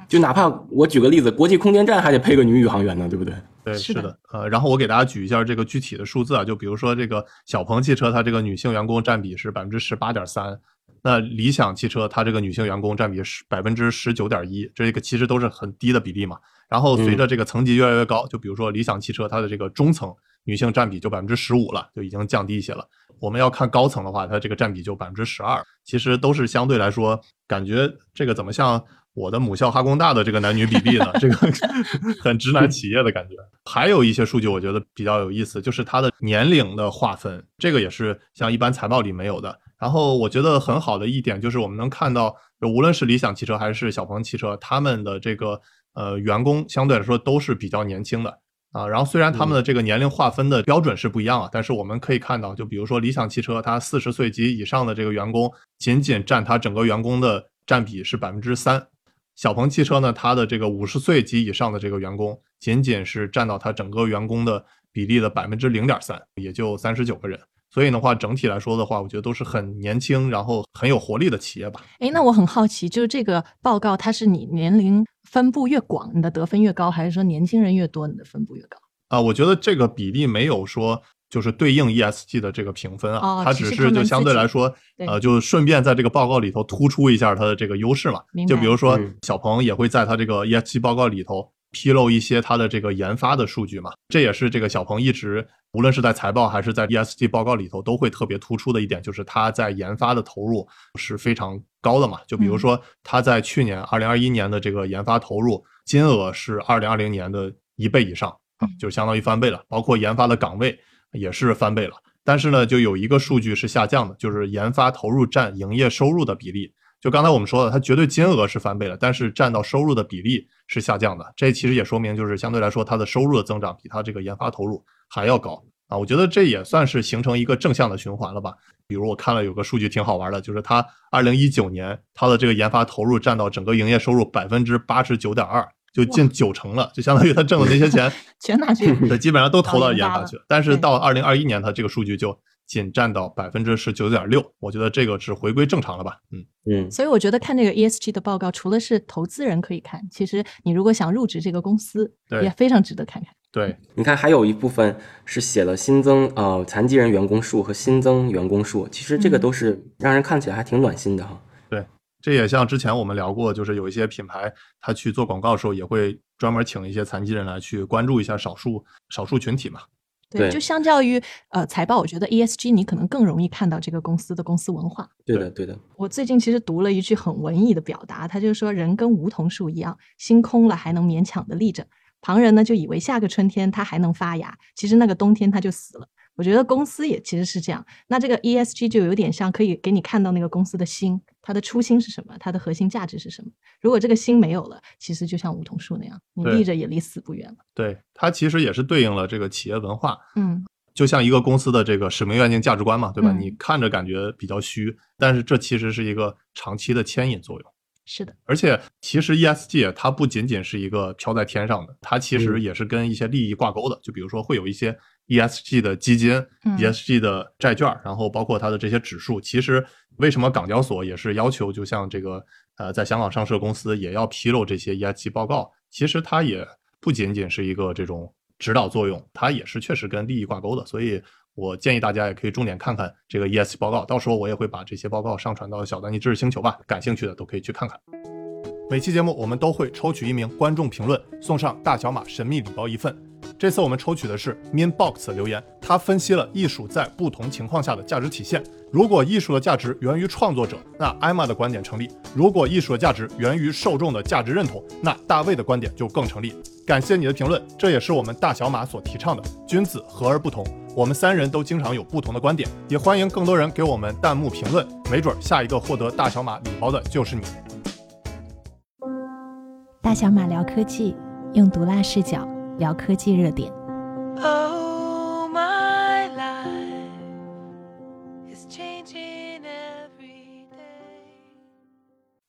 就哪怕我举个例子，国际空间站还得配个女宇航员呢，对不对？对，是的。呃，然后我给大家举一下这个具体的数字啊，就比如说这个小鹏汽车，它这个女性员工占比是百分之十八点三，那理想汽车它这个女性员工占比是百分之十九点一，这个其实都是很低的比例嘛。然后随着这个层级越来越高，就比如说理想汽车它的这个中层女性占比就百分之十五了，就已经降低一些了。我们要看高层的话，它这个占比就百分之十二，其实都是相对来说，感觉这个怎么像我的母校哈工大的这个男女比例呢，这个很直男企业的感觉。还有一些数据我觉得比较有意思，就是它的年龄的划分，这个也是像一般财报里没有的。然后我觉得很好的一点就是我们能看到，无论是理想汽车还是小鹏汽车，他们的这个呃员工相对来说都是比较年轻的啊。然后虽然他们的这个年龄划分的标准是不一样啊，但是我们可以看到，就比如说理想汽车，它四十岁及以上的这个员工仅仅占它整个员工的占比是百分之三。小鹏汽车呢，它的这个五十岁及以上的这个员工，仅仅是占到它整个员工的比例的百分之零点三，也就三十九个人。所以的话，整体来说的话，我觉得都是很年轻，然后很有活力的企业吧。哎，那我很好奇，就是这个报告，它是你年龄分布越广，你的得分越高，还是说年轻人越多，你的分布越高？啊，我觉得这个比例没有说。就是对应 ESG 的这个评分啊，它只是就相对来说，呃，就顺便在这个报告里头突出一下它的这个优势嘛。就比如说小鹏也会在它这个 ESG 报告里头披露一些它的这个研发的数据嘛。这也是这个小鹏一直无论是在财报还是在 ESG 报告里头都会特别突出的一点，就是它在研发的投入是非常高的嘛。就比如说它在去年二零二一年的这个研发投入金额是二零二零年的一倍以上啊，就相当于翻倍了，包括研发的岗位。也是翻倍了，但是呢，就有一个数据是下降的，就是研发投入占营业收入的比例。就刚才我们说的，它绝对金额是翻倍了，但是占到收入的比例是下降的。这其实也说明，就是相对来说，它的收入的增长比它这个研发投入还要高啊。我觉得这也算是形成一个正向的循环了吧。比如我看了有个数据挺好玩的，就是它二零一九年它的这个研发投入占到整个营业收入百分之八十九点二。就近九成了，就相当于它挣的那些钱 全拿去，对，基本上都投到研发去了。但是到二零二一年，它这个数据就仅占到百分之十九点六，我觉得这个是回归正常了吧？嗯嗯。所以我觉得看这个 ESG 的报告，除了是投资人可以看，其实你如果想入职这个公司，也非常值得看看。对，你看还有一部分是写了新增呃残疾人员工数和新增员工数，其实这个都是让人看起来还挺暖心的哈。对这也像之前我们聊过，就是有一些品牌，他去做广告的时候，也会专门请一些残疾人来去关注一下少数少数群体嘛。对，就相较于呃财报，我觉得 ESG 你可能更容易看到这个公司的公司文化。对的，对的。我最近其实读了一句很文艺的表达，他就是说人跟梧桐树一样，心空了还能勉强的立着，旁人呢就以为下个春天它还能发芽，其实那个冬天它就死了。我觉得公司也其实是这样，那这个 ESG 就有点像可以给你看到那个公司的心，它的初心是什么，它的核心价值是什么。如果这个心没有了，其实就像梧桐树那样，你立着也离死不远了。对，它其实也是对应了这个企业文化，嗯，就像一个公司的这个使命、愿景、价值观嘛，对吧？你看着感觉比较虚，但是这其实是一个长期的牵引作用。是的，而且其实 ESG 它不仅仅是一个飘在天上的，它其实也是跟一些利益挂钩的，就比如说会有一些。ESG 的基金，ESG 的债券，然后包括它的这些指数，其实为什么港交所也是要求，就像这个呃，在香港上市的公司也要披露这些 ESG 报告？其实它也不仅仅是一个这种指导作用，它也是确实跟利益挂钩的。所以我建议大家也可以重点看看这个 ESG 报告，到时候我也会把这些报告上传到小丹尼知识星球吧，感兴趣的都可以去看看。每期节目我们都会抽取一名观众评论，送上大小马神秘礼包一份。这次我们抽取的是 Minbox 留言，他分析了艺术在不同情况下的价值体现。如果艺术的价值源于创作者，那艾玛的观点成立；如果艺术的价值源于受众的价值认同，那大卫的观点就更成立。感谢你的评论，这也是我们大小马所提倡的“君子和而不同”。我们三人都经常有不同的观点，也欢迎更多人给我们弹幕评论，没准下一个获得大小马礼包的就是你。大小马聊科技，用毒辣视角。聊科技热点。Oh, my life is every day.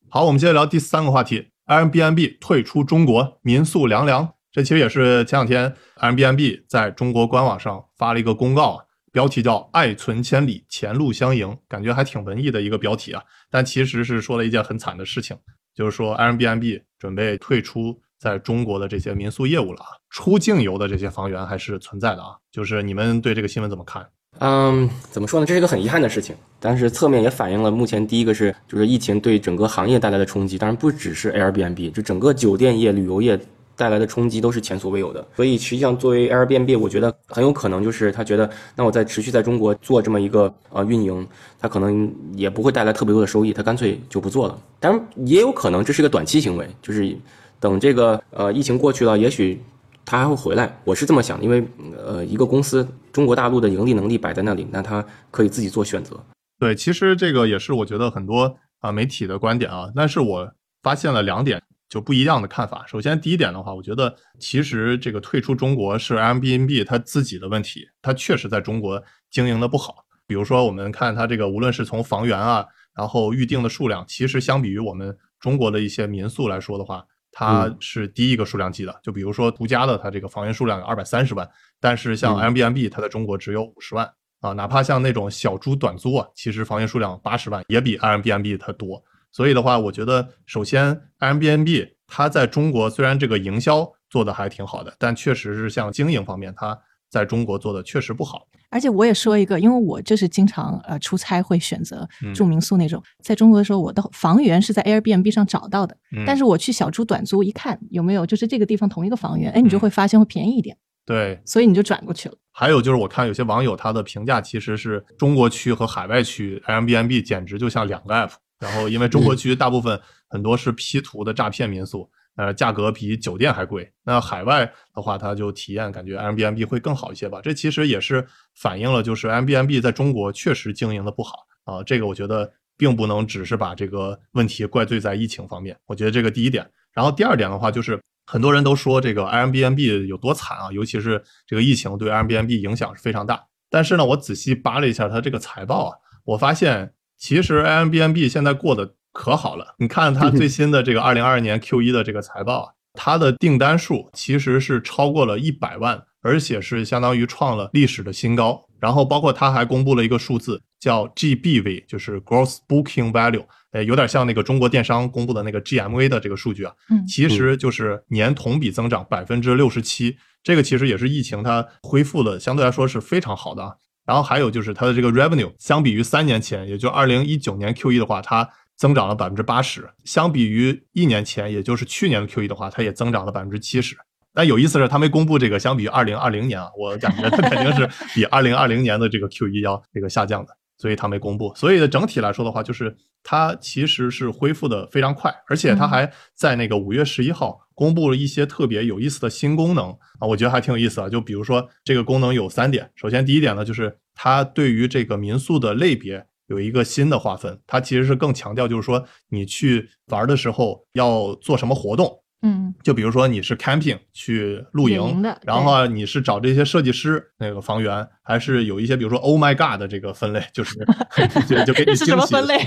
好，我们接着聊第三个话题：Airbnb 退出中国，民宿凉凉。这其实也是前两天 Airbnb 在中国官网上发了一个公告啊，标题叫“爱存千里，前路相迎”，感觉还挺文艺的一个标题啊。但其实是说了一件很惨的事情，就是说 Airbnb 准备退出。在中国的这些民宿业务了啊，出境游的这些房源还是存在的啊。就是你们对这个新闻怎么看？嗯，怎么说呢？这是一个很遗憾的事情，但是侧面也反映了目前第一个是，就是疫情对整个行业带来的冲击。当然不只是 Airbnb，就整个酒店业、旅游业带来的冲击都是前所未有的。所以实际上，作为 Airbnb，我觉得很有可能就是他觉得，那我在持续在中国做这么一个呃运营，他可能也不会带来特别多的收益，他干脆就不做了。当然，也有可能这是个短期行为，就是等这个呃疫情过去了，也许他还会回来。我是这么想，因为呃一个公司中国大陆的盈利能力摆在那里，那他可以自己做选择。对，其实这个也是我觉得很多啊媒体的观点啊，但是我发现了两点就不一样的看法。首先，第一点的话，我觉得其实这个退出中国是 Airbnb 它自己的问题，它确实在中国经营的不好。比如说，我们看它这个，无论是从房源啊，然后预定的数量，其实相比于我们中国的一些民宿来说的话，它是低一个数量级的。就比如说独家的，它这个房源数量有二百三十万，但是像 Airbnb 它在中国只有五十万。啊，哪怕像那种小猪短租啊，其实房源数量八十万也比 Airbnb 它多。所以的话，我觉得首先 Airbnb 它在中国虽然这个营销做的还挺好的，但确实是像经营方面，它在中国做的确实不好。而且我也说一个，因为我就是经常呃出差会选择住民宿那种，在中国的时候，我的房源是在 Airbnb 上找到的，但是我去小猪短租一看有没有就是这个地方同一个房源，哎，你就会发现会便宜一点。对，所以你就转过去了。还有就是，我看有些网友他的评价其实是中国区和海外区 Airbnb 简直就像两个 app。然后因为中国区大部分很多是 P 图的诈骗民宿，呃，价格比酒店还贵。那海外的话，它就体验感觉 Airbnb 会更好一些吧。这其实也是反映了就是 Airbnb 在中国确实经营的不好啊。这个我觉得并不能只是把这个问题怪罪在疫情方面。我觉得这个第一点。然后第二点的话就是。很多人都说这个 Airbnb 有多惨啊，尤其是这个疫情对 Airbnb 影响是非常大。但是呢，我仔细扒了一下它这个财报啊，我发现其实 Airbnb 现在过得可好了。你看 它最新的这个二零二二年 Q 一的这个财报啊，它的订单数其实是超过了一百万，而且是相当于创了历史的新高。然后包括它还公布了一个数字叫 GBV，就是 Gross Booking Value。呃，有点像那个中国电商公布的那个 GMV 的这个数据啊，嗯，其实就是年同比增长百分之六十七，这个其实也是疫情它恢复的相对来说是非常好的啊。然后还有就是它的这个 revenue，相比于三年前，也就二零一九年 Q 一的话，它增长了百分之八十；相比于一年前，也就是去年的 Q 一的话，它也增长了百分之七十。但有意思是，它没公布这个相比于二零二零年啊，我感觉它肯定是比二零二零年的这个 Q 一要这个下降的。所以它没公布，所以整体来说的话，就是它其实是恢复的非常快，而且它还在那个五月十一号公布了一些特别有意思的新功能啊，我觉得还挺有意思啊。就比如说这个功能有三点，首先第一点呢，就是它对于这个民宿的类别有一个新的划分，它其实是更强调就是说你去玩的时候要做什么活动。嗯，就比如说你是 camping 去露营的，然后你是找这些设计师那个房源，还是有一些比如说 Oh my God 的这个分类，就是 就就给你惊喜。什么分类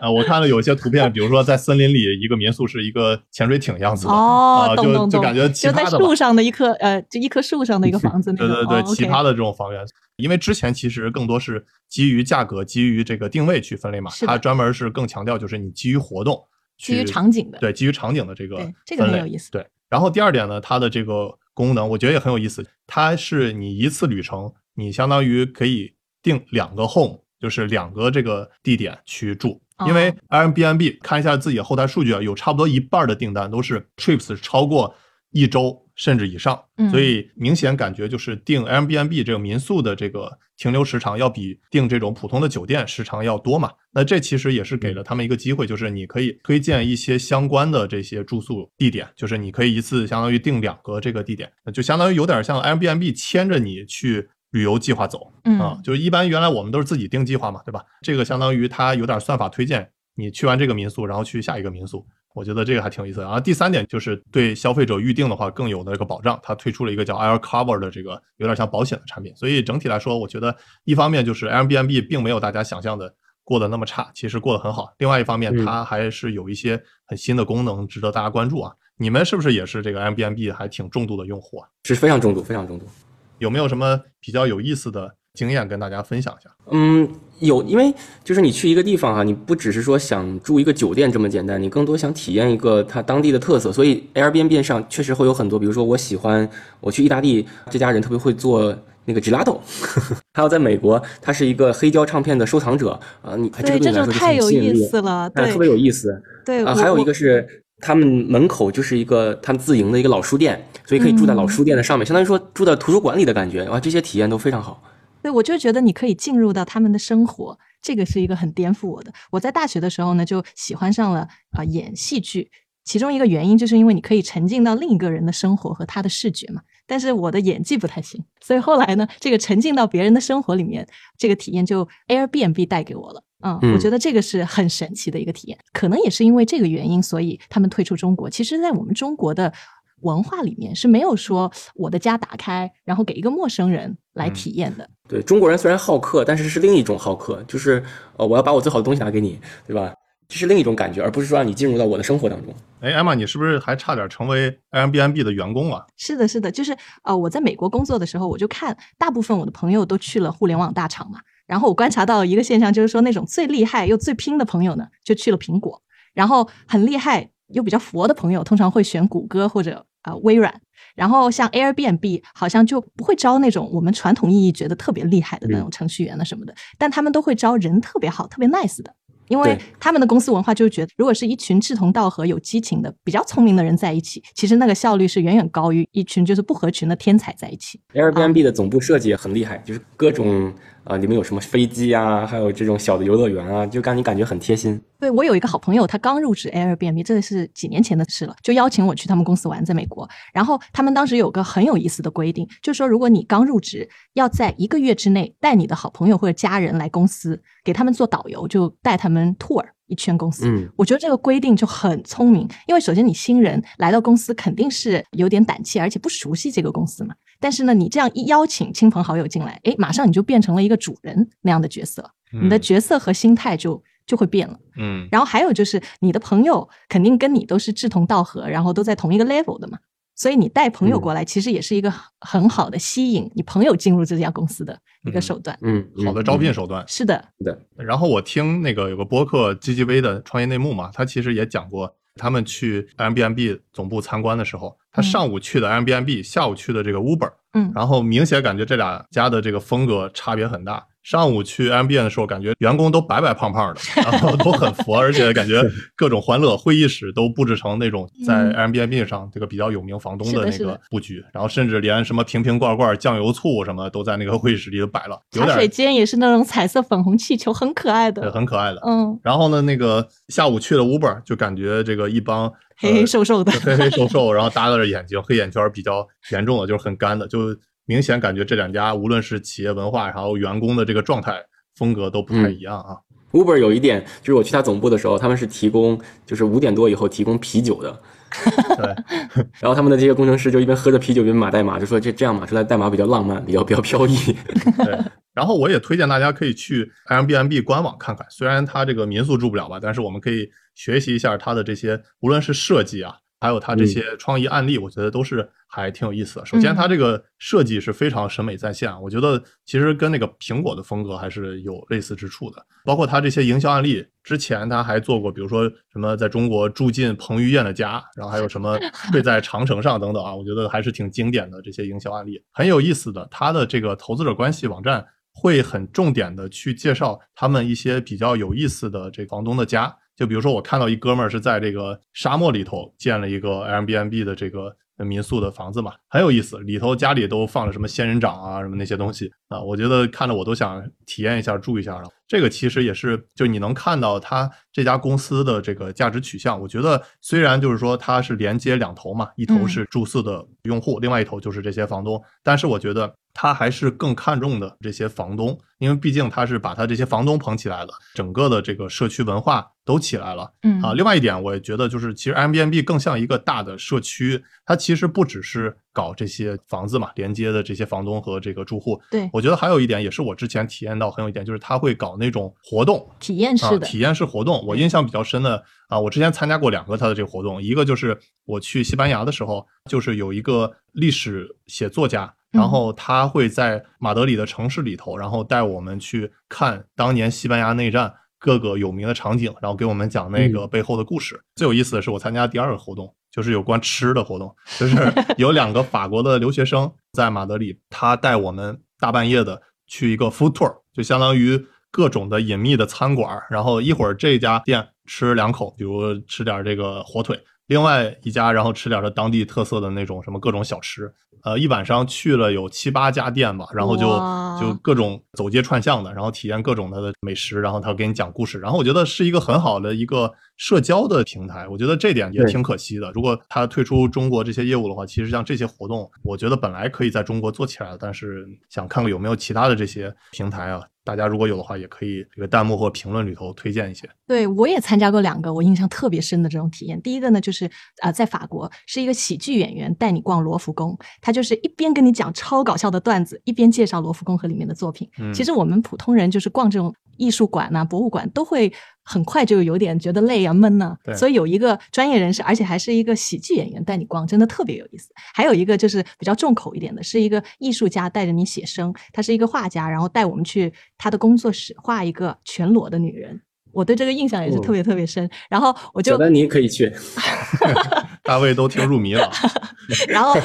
啊？我看了有一些图片，比如说在森林里一个民宿是一个潜水艇样子的哦，就就感觉其他的在树上的一棵呃，就一棵树上的一个房子。对对对，其他的这种房源，因为之前其实更多是基于价格、基于这个定位去分类嘛，它专门是更强调就是你基于活动。基于场景的，对，基于场景的这个这个很有意思。对，然后第二点呢，它的这个功能我觉得也很有意思，它是你一次旅程，你相当于可以定两个 home，就是两个这个地点去住。因为 Airbnb 看一下自己后台数据啊，有差不多一半的订单都是 trips 超过一周。甚至以上，所以明显感觉就是订 Airbnb 这个民宿的这个停留时长要比订这种普通的酒店时长要多嘛？那这其实也是给了他们一个机会，就是你可以推荐一些相关的这些住宿地点，就是你可以一次相当于订两个这个地点，那就相当于有点像 Airbnb 牵着你去旅游计划走啊。就是一般原来我们都是自己定计划嘛，对吧？这个相当于它有点算法推荐你去完这个民宿，然后去下一个民宿。我觉得这个还挺有意思。然后第三点就是对消费者预定的话更有那个保障，它推出了一个叫 Air Cover 的这个有点像保险的产品。所以整体来说，我觉得一方面就是 Airbnb 并没有大家想象的过得那么差，其实过得很好。另外一方面，它还是有一些很新的功能值得大家关注啊。你们是不是也是这个 Airbnb 还挺重度的用户啊？是非常重度，非常重度。有没有什么比较有意思的？经验跟大家分享一下。嗯，有，因为就是你去一个地方哈，你不只是说想住一个酒店这么简单，你更多想体验一个它当地的特色。所以 Airbnb 上确实会有很多，比如说我喜欢我去意大利，这家人特别会做那个 gelato，还有在美国，他是一个黑胶唱片的收藏者啊，你这个对你来说就太有意思了，对，特别有意思。对啊，还有一个是他们门口就是一个他们自营的一个老书店，所以可以住在老书店的上面，相当于说住在图书馆里的感觉。啊，这些体验都非常好。对，我就觉得你可以进入到他们的生活，这个是一个很颠覆我的。我在大学的时候呢，就喜欢上了啊演戏剧，其中一个原因就是因为你可以沉浸到另一个人的生活和他的视觉嘛。但是我的演技不太行，所以后来呢，这个沉浸到别人的生活里面，这个体验就 Airbnb 带给我了。嗯，我觉得这个是很神奇的一个体验。可能也是因为这个原因，所以他们退出中国。其实，在我们中国的文化里面是没有说我的家打开，然后给一个陌生人来体验的。对中国人虽然好客，但是是另一种好客，就是呃，我要把我最好的东西拿给你，对吧？这是另一种感觉，而不是说让你进入到我的生活当中。哎，艾玛，你是不是还差点成为 Airbnb 的员工啊？是的，是的，就是呃，我在美国工作的时候，我就看大部分我的朋友都去了互联网大厂嘛。然后我观察到一个现象，就是说那种最厉害又最拼的朋友呢，就去了苹果；然后很厉害又比较佛的朋友，通常会选谷歌或者啊微软。然后像 Airbnb 好像就不会招那种我们传统意义觉得特别厉害的那种程序员啊什么的，但他们都会招人特别好、特别 nice 的。因为他们的公司文化就是觉得，如果是一群志同道合、有激情的、比较聪明的人在一起，其实那个效率是远远高于一群就是不合群的天才在一起。Airbnb 的总部设计也很厉害，就是各种啊，里面有什么飞机啊，还有这种小的游乐园啊，就让你感觉很贴心。对我有一个好朋友，他刚入职 Airbnb，这是几年前的事了，就邀请我去他们公司玩，在美国。然后他们当时有个很有意思的规定，就是说如果你刚入职，要在一个月之内带你的好朋友或者家人来公司，给他们做导游，就带他们 tour 一圈公司。嗯，我觉得这个规定就很聪明，因为首先你新人来到公司肯定是有点胆怯，而且不熟悉这个公司嘛。但是呢，你这样一邀请亲朋好友进来，哎，马上你就变成了一个主人那样的角色，你的角色和心态就就会变了。嗯，然后还有就是你的朋友肯定跟你都是志同道合，然后都在同一个 level 的嘛，所以你带朋友过来，其实也是一个很好的吸引你朋友进入这家公司的一个手段。嗯，好的招聘手段。是的，是的。然后我听那个有个播客 GGV 的创业内幕嘛，他其实也讲过，他们去 Airbnb 总部参观的时候，他上午去的 Airbnb，下午去的这个 Uber，嗯然后明显感觉这俩家的这个风格差别很大。上午去 Airbnb 的时候，感觉员工都白白胖胖的，然后都很佛，而且感觉各种欢乐，会议室都布置成那种在嗯 Airbnb 上这个比较有名房东的那个布局，然后甚至连什么瓶瓶罐罐、酱油醋什么都在那个会议室里摆了，有水间也是那种彩色粉红气球，很可爱对的。很可爱的。嗯，然后呢，那个下午去了 Uber，就感觉这个一帮黑黑瘦瘦的呃黑黑瘦瘦，然后耷拉着眼睛，黑眼圈比较严重的，就是很干的，就明显感觉这两家无论是企业文化，然后员工的这个状态风格都不太一样啊。Uber 有一点就是我去他总部的时候，他们是提供就是五点多以后提供啤酒的，对，然后他们的这些工程师就一边喝着啤酒一边码代码，就说这这样码出来代码比较浪漫，比较比较飘逸。对，然后我也推荐大家可以去 Airbnb 官网看看，虽然它这个民宿住不了吧，但是我们可以学习一下它的这些，无论是设计啊，还有它这些创意案例，我觉得都是还挺有意思的。首先，它这个设计是非常审美在线，我觉得其实跟那个苹果的风格还是有类似之处的。包括它这些营销案例，之前他还做过，比如说什么在中国住进彭于晏的家，然后还有什么 睡在长城上等等啊，我觉得还是挺经典的这些营销案例，很有意思的。它的这个投资者关系网站会很重点的去介绍他们一些比较有意思的这房东的家，就比如说我看到一哥们儿是在这个沙漠里头建了一个 Airbnb 的这个民宿的房子嘛，很有意思，里头家里都放了什么仙人掌啊什么那些东西啊，我觉得看了我都想体验一下住一下了。这个其实也是，就你能看到它这家公司的这个价值取向。我觉得虽然就是说它是连接两头嘛，一头是住宿的用户，另外一头就是这些房东，但是我觉得他还是更看重的这些房东，因为毕竟他是把他这些房东捧起来了，整个的这个社区文化都起来了。嗯啊，另外一点，我也觉得就是，其实 Airbnb 更像一个大的社区，它其实不只是搞这些房子嘛，连接的这些房东和这个住户。对我觉得还有一点，也是我之前体验到很有一点，就是他会搞那种活动，体验式的，啊、体验式活动。我印象比较深的啊，我之前参加过两个他的这个活动，一个就是我去西班牙的时候，就是有一个历史写作家。然后他会在马德里的城市里头，然后带我们去看当年西班牙内战各个有名的场景，然后给我们讲那个背后的故事。最有意思的是，我参加第二个活动，就是有关吃的活动，就是有两个法国的留学生在马德里，他带我们大半夜的去一个 food tour，就相当于各种的隐秘的餐馆，然后一会儿这家店吃两口，比如吃点这个火腿。另外一家，然后吃点它当地特色的那种什么各种小吃。呃，一晚上去了有七八家店吧，然后就就各种走街串巷的，然后体验各种它的美食，然后他给你讲故事，然后我觉得是一个很好的一个社交的平台，我觉得这点也挺可惜的。如果他退出中国这些业务的话，其实像这些活动，我觉得本来可以在中国做起来的，但是想看看有没有其他的这些平台啊。大家如果有的话，也可以这个弹幕或评论里头推荐一些。对我也参加过两个我印象特别深的这种体验。第一个呢，就是啊，在法国是一个喜剧演员带你逛罗浮宫，他就是一边跟你讲超搞笑的段子，一边介绍罗浮宫和里面的作品。其实我们普通人就是逛这种。艺术馆呐，博物馆都会很快就有点觉得累啊、闷呐，所以有一个专业人士，而且还是一个喜剧演员带你逛，真的特别有意思。还有一个就是比较重口一点的，是一个艺术家带着你写生，他是一个画家，然后带我们去他的工作室画一个全裸的女人。我对这个印象也是特别特别深。然后我就，小丹尼可以去，大卫都听入迷了。然后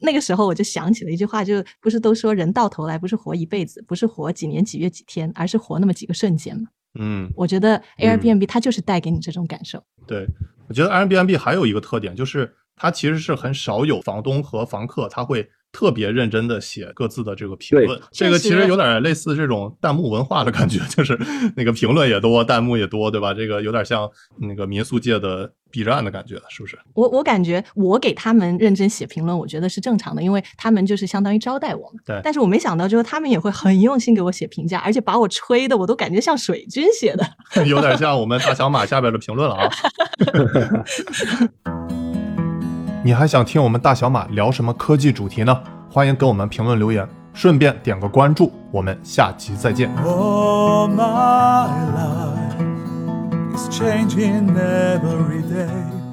那个时候我就想起了一句话，就不是都说人到头来不是活一辈子，不是活几年几月几天，而是活那么几个瞬间吗？嗯，我觉得 Airbnb 它就是带给你这种感受。对，我觉得 Airbnb 还有一个特点就是，它其实是很少有房东和房客他会。特别认真的写各自的这个评论，这个其实有点类似这种弹幕文化的感觉，就是那个评论也多，弹幕也多，对吧？这个有点像那个民宿界的 B 站的感觉，是不是？我我感觉我给他们认真写评论，我觉得是正常的，因为他们就是相当于招待我们。对。但是我没想到，就是他们也会很用心给我写评价，而且把我吹的我都感觉像水军写的，有点像我们大小马下边的评论了啊。你还想听我们大小马聊什么科技主题呢？欢迎给我们评论留言，顺便点个关注，我们下期再见。Changing every day.